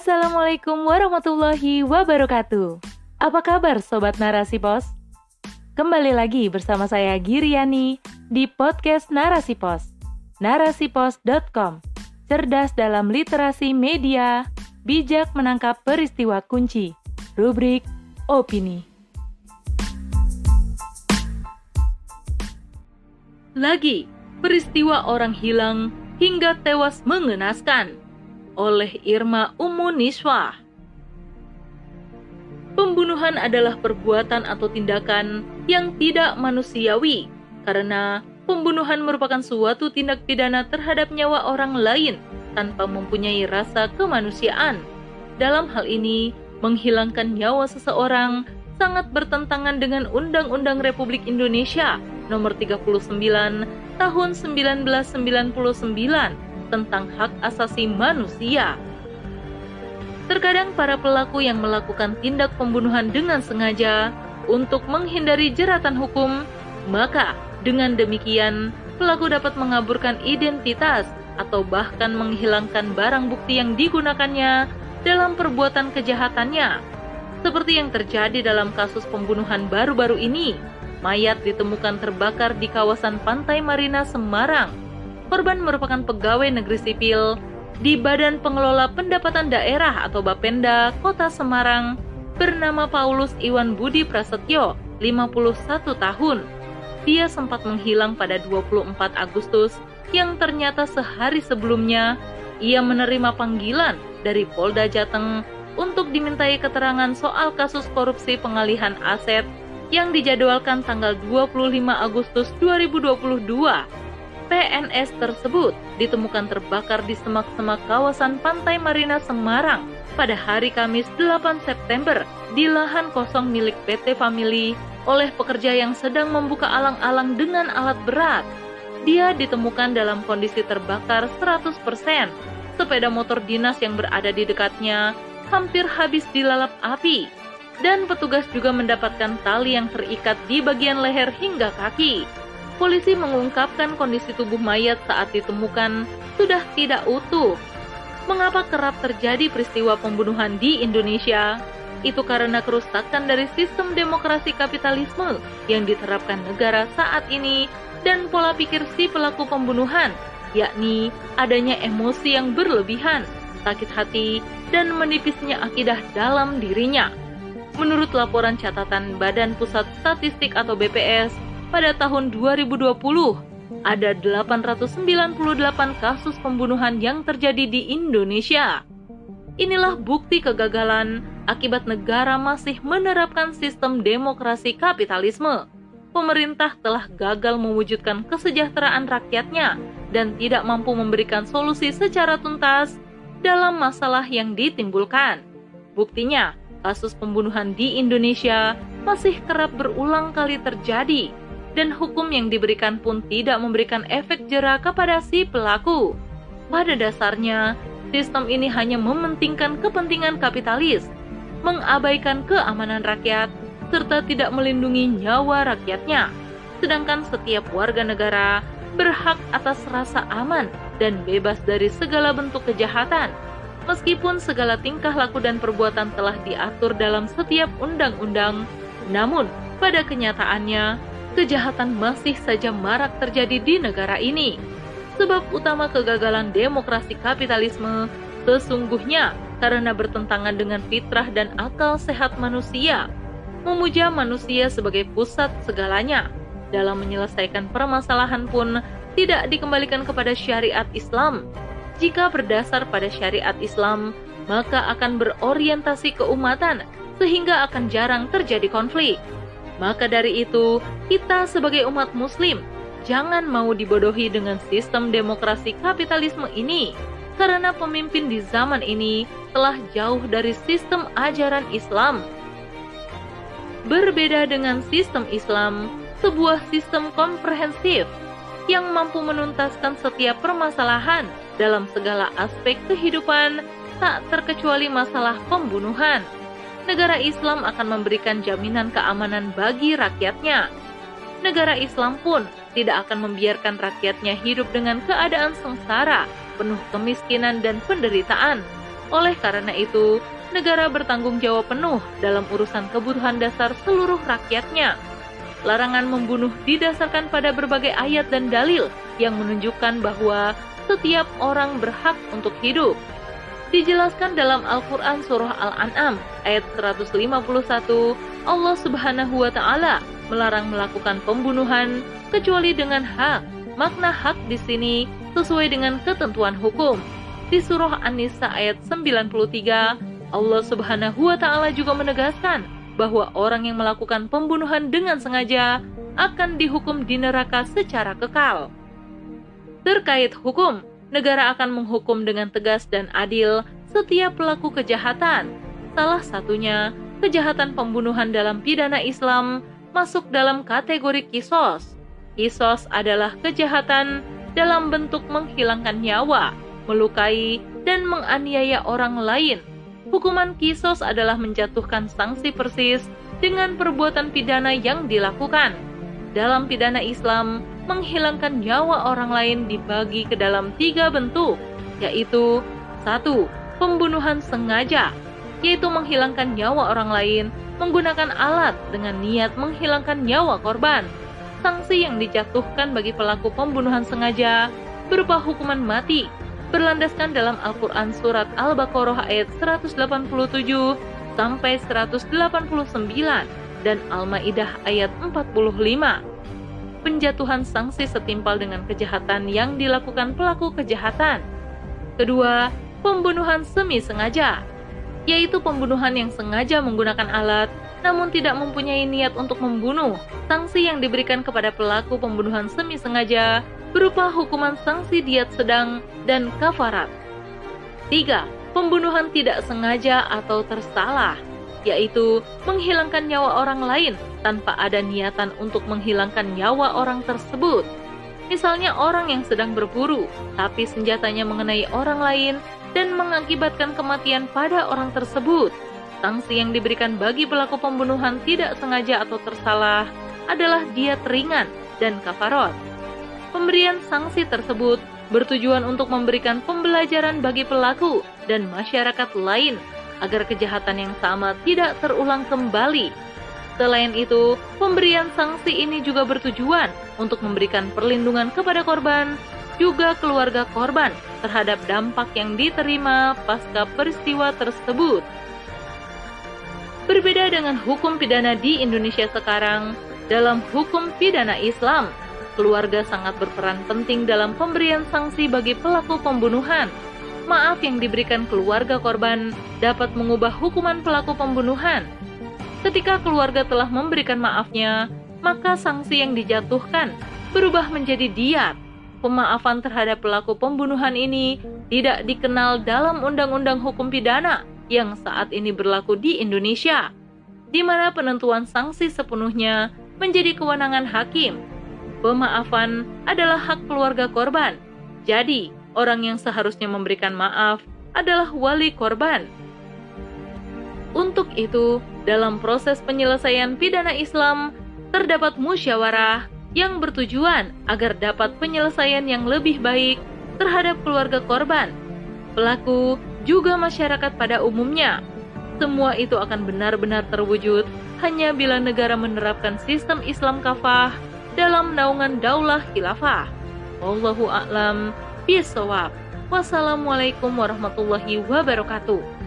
Assalamualaikum warahmatullahi wabarakatuh. Apa kabar Sobat Narasi Pos? Kembali lagi bersama saya Giriani di podcast Narasi Pos. Narasipos.com Cerdas dalam literasi media, bijak menangkap peristiwa kunci. Rubrik Opini. Lagi, peristiwa orang hilang hingga tewas mengenaskan oleh Irma Umu Niswa. Pembunuhan adalah perbuatan atau tindakan yang tidak manusiawi karena pembunuhan merupakan suatu tindak pidana terhadap nyawa orang lain tanpa mempunyai rasa kemanusiaan. Dalam hal ini, menghilangkan nyawa seseorang sangat bertentangan dengan Undang-Undang Republik Indonesia Nomor 39 Tahun 1999 tentang hak asasi manusia. Terkadang para pelaku yang melakukan tindak pembunuhan dengan sengaja untuk menghindari jeratan hukum, maka dengan demikian pelaku dapat mengaburkan identitas atau bahkan menghilangkan barang bukti yang digunakannya dalam perbuatan kejahatannya. Seperti yang terjadi dalam kasus pembunuhan baru-baru ini, mayat ditemukan terbakar di kawasan Pantai Marina Semarang korban merupakan pegawai negeri sipil di Badan Pengelola Pendapatan Daerah atau Bapenda Kota Semarang bernama Paulus Iwan Budi Prasetyo, 51 tahun. Dia sempat menghilang pada 24 Agustus yang ternyata sehari sebelumnya ia menerima panggilan dari Polda Jateng untuk dimintai keterangan soal kasus korupsi pengalihan aset yang dijadwalkan tanggal 25 Agustus 2022 PNS tersebut ditemukan terbakar di semak-semak kawasan Pantai Marina Semarang pada hari Kamis 8 September di lahan kosong milik PT Family oleh pekerja yang sedang membuka alang-alang dengan alat berat. Dia ditemukan dalam kondisi terbakar 100%. Sepeda motor dinas yang berada di dekatnya hampir habis dilalap api. Dan petugas juga mendapatkan tali yang terikat di bagian leher hingga kaki polisi mengungkapkan kondisi tubuh mayat saat ditemukan sudah tidak utuh. Mengapa kerap terjadi peristiwa pembunuhan di Indonesia? Itu karena kerusakan dari sistem demokrasi kapitalisme yang diterapkan negara saat ini dan pola pikir si pelaku pembunuhan, yakni adanya emosi yang berlebihan, sakit hati, dan menipisnya akidah dalam dirinya. Menurut laporan catatan Badan Pusat Statistik atau BPS, pada tahun 2020 ada 898 kasus pembunuhan yang terjadi di Indonesia. Inilah bukti kegagalan akibat negara masih menerapkan sistem demokrasi kapitalisme. Pemerintah telah gagal mewujudkan kesejahteraan rakyatnya dan tidak mampu memberikan solusi secara tuntas dalam masalah yang ditimbulkan. Buktinya, kasus pembunuhan di Indonesia masih kerap berulang kali terjadi dan hukum yang diberikan pun tidak memberikan efek jera kepada si pelaku. Pada dasarnya, sistem ini hanya mementingkan kepentingan kapitalis, mengabaikan keamanan rakyat, serta tidak melindungi nyawa rakyatnya. Sedangkan setiap warga negara berhak atas rasa aman dan bebas dari segala bentuk kejahatan. Meskipun segala tingkah laku dan perbuatan telah diatur dalam setiap undang-undang, namun pada kenyataannya kejahatan masih saja marak terjadi di negara ini. Sebab utama kegagalan demokrasi kapitalisme sesungguhnya karena bertentangan dengan fitrah dan akal sehat manusia, memuja manusia sebagai pusat segalanya. Dalam menyelesaikan permasalahan pun tidak dikembalikan kepada syariat Islam. Jika berdasar pada syariat Islam, maka akan berorientasi keumatan sehingga akan jarang terjadi konflik. Maka dari itu, kita sebagai umat muslim jangan mau dibodohi dengan sistem demokrasi kapitalisme ini karena pemimpin di zaman ini telah jauh dari sistem ajaran Islam. Berbeda dengan sistem Islam, sebuah sistem komprehensif yang mampu menuntaskan setiap permasalahan dalam segala aspek kehidupan, tak terkecuali masalah pembunuhan negara Islam akan memberikan jaminan keamanan bagi rakyatnya. Negara Islam pun tidak akan membiarkan rakyatnya hidup dengan keadaan sengsara, penuh kemiskinan dan penderitaan. Oleh karena itu, negara bertanggung jawab penuh dalam urusan kebutuhan dasar seluruh rakyatnya. Larangan membunuh didasarkan pada berbagai ayat dan dalil yang menunjukkan bahwa setiap orang berhak untuk hidup. Dijelaskan dalam Al-Quran Surah Al-An'am ayat 151, Allah Subhanahu wa Ta'ala melarang melakukan pembunuhan kecuali dengan hak. Makna hak di sini sesuai dengan ketentuan hukum. Di surah An-Nisa ayat 93, Allah Subhanahu wa taala juga menegaskan bahwa orang yang melakukan pembunuhan dengan sengaja akan dihukum di neraka secara kekal. Terkait hukum, negara akan menghukum dengan tegas dan adil setiap pelaku kejahatan. Salah satunya, kejahatan pembunuhan dalam pidana Islam masuk dalam kategori kisos. Kisos adalah kejahatan dalam bentuk menghilangkan nyawa, melukai, dan menganiaya orang lain. Hukuman kisos adalah menjatuhkan sanksi persis dengan perbuatan pidana yang dilakukan. Dalam pidana Islam, menghilangkan nyawa orang lain dibagi ke dalam tiga bentuk, yaitu satu, pembunuhan sengaja, yaitu menghilangkan nyawa orang lain menggunakan alat dengan niat menghilangkan nyawa korban. Sanksi yang dijatuhkan bagi pelaku pembunuhan sengaja berupa hukuman mati, berlandaskan dalam Al-Quran Surat Al-Baqarah ayat 187 sampai 189 dan Al-Maidah ayat 45 penjatuhan sanksi setimpal dengan kejahatan yang dilakukan pelaku kejahatan. Kedua, pembunuhan semi sengaja, yaitu pembunuhan yang sengaja menggunakan alat namun tidak mempunyai niat untuk membunuh. Sanksi yang diberikan kepada pelaku pembunuhan semi sengaja berupa hukuman sanksi diat sedang dan kafarat. 3. Pembunuhan tidak sengaja atau tersalah yaitu menghilangkan nyawa orang lain tanpa ada niatan untuk menghilangkan nyawa orang tersebut. Misalnya orang yang sedang berburu, tapi senjatanya mengenai orang lain dan mengakibatkan kematian pada orang tersebut. Sanksi yang diberikan bagi pelaku pembunuhan tidak sengaja atau tersalah adalah diat ringan dan kafarot. Pemberian sanksi tersebut bertujuan untuk memberikan pembelajaran bagi pelaku dan masyarakat lain agar kejahatan yang sama tidak terulang kembali. Selain itu, pemberian sanksi ini juga bertujuan untuk memberikan perlindungan kepada korban, juga keluarga korban terhadap dampak yang diterima pasca peristiwa tersebut. Berbeda dengan hukum pidana di Indonesia sekarang, dalam hukum pidana Islam, keluarga sangat berperan penting dalam pemberian sanksi bagi pelaku pembunuhan maaf yang diberikan keluarga korban dapat mengubah hukuman pelaku pembunuhan. Ketika keluarga telah memberikan maafnya, maka sanksi yang dijatuhkan berubah menjadi diat. Pemaafan terhadap pelaku pembunuhan ini tidak dikenal dalam undang-undang hukum pidana yang saat ini berlaku di Indonesia, di mana penentuan sanksi sepenuhnya menjadi kewenangan hakim. Pemaafan adalah hak keluarga korban. Jadi, orang yang seharusnya memberikan maaf adalah wali korban. Untuk itu, dalam proses penyelesaian pidana Islam, terdapat musyawarah yang bertujuan agar dapat penyelesaian yang lebih baik terhadap keluarga korban, pelaku, juga masyarakat pada umumnya. Semua itu akan benar-benar terwujud hanya bila negara menerapkan sistem Islam kafah dalam naungan daulah khilafah. Wallahu a'lam bisawab. Wassalamualaikum warahmatullahi wabarakatuh.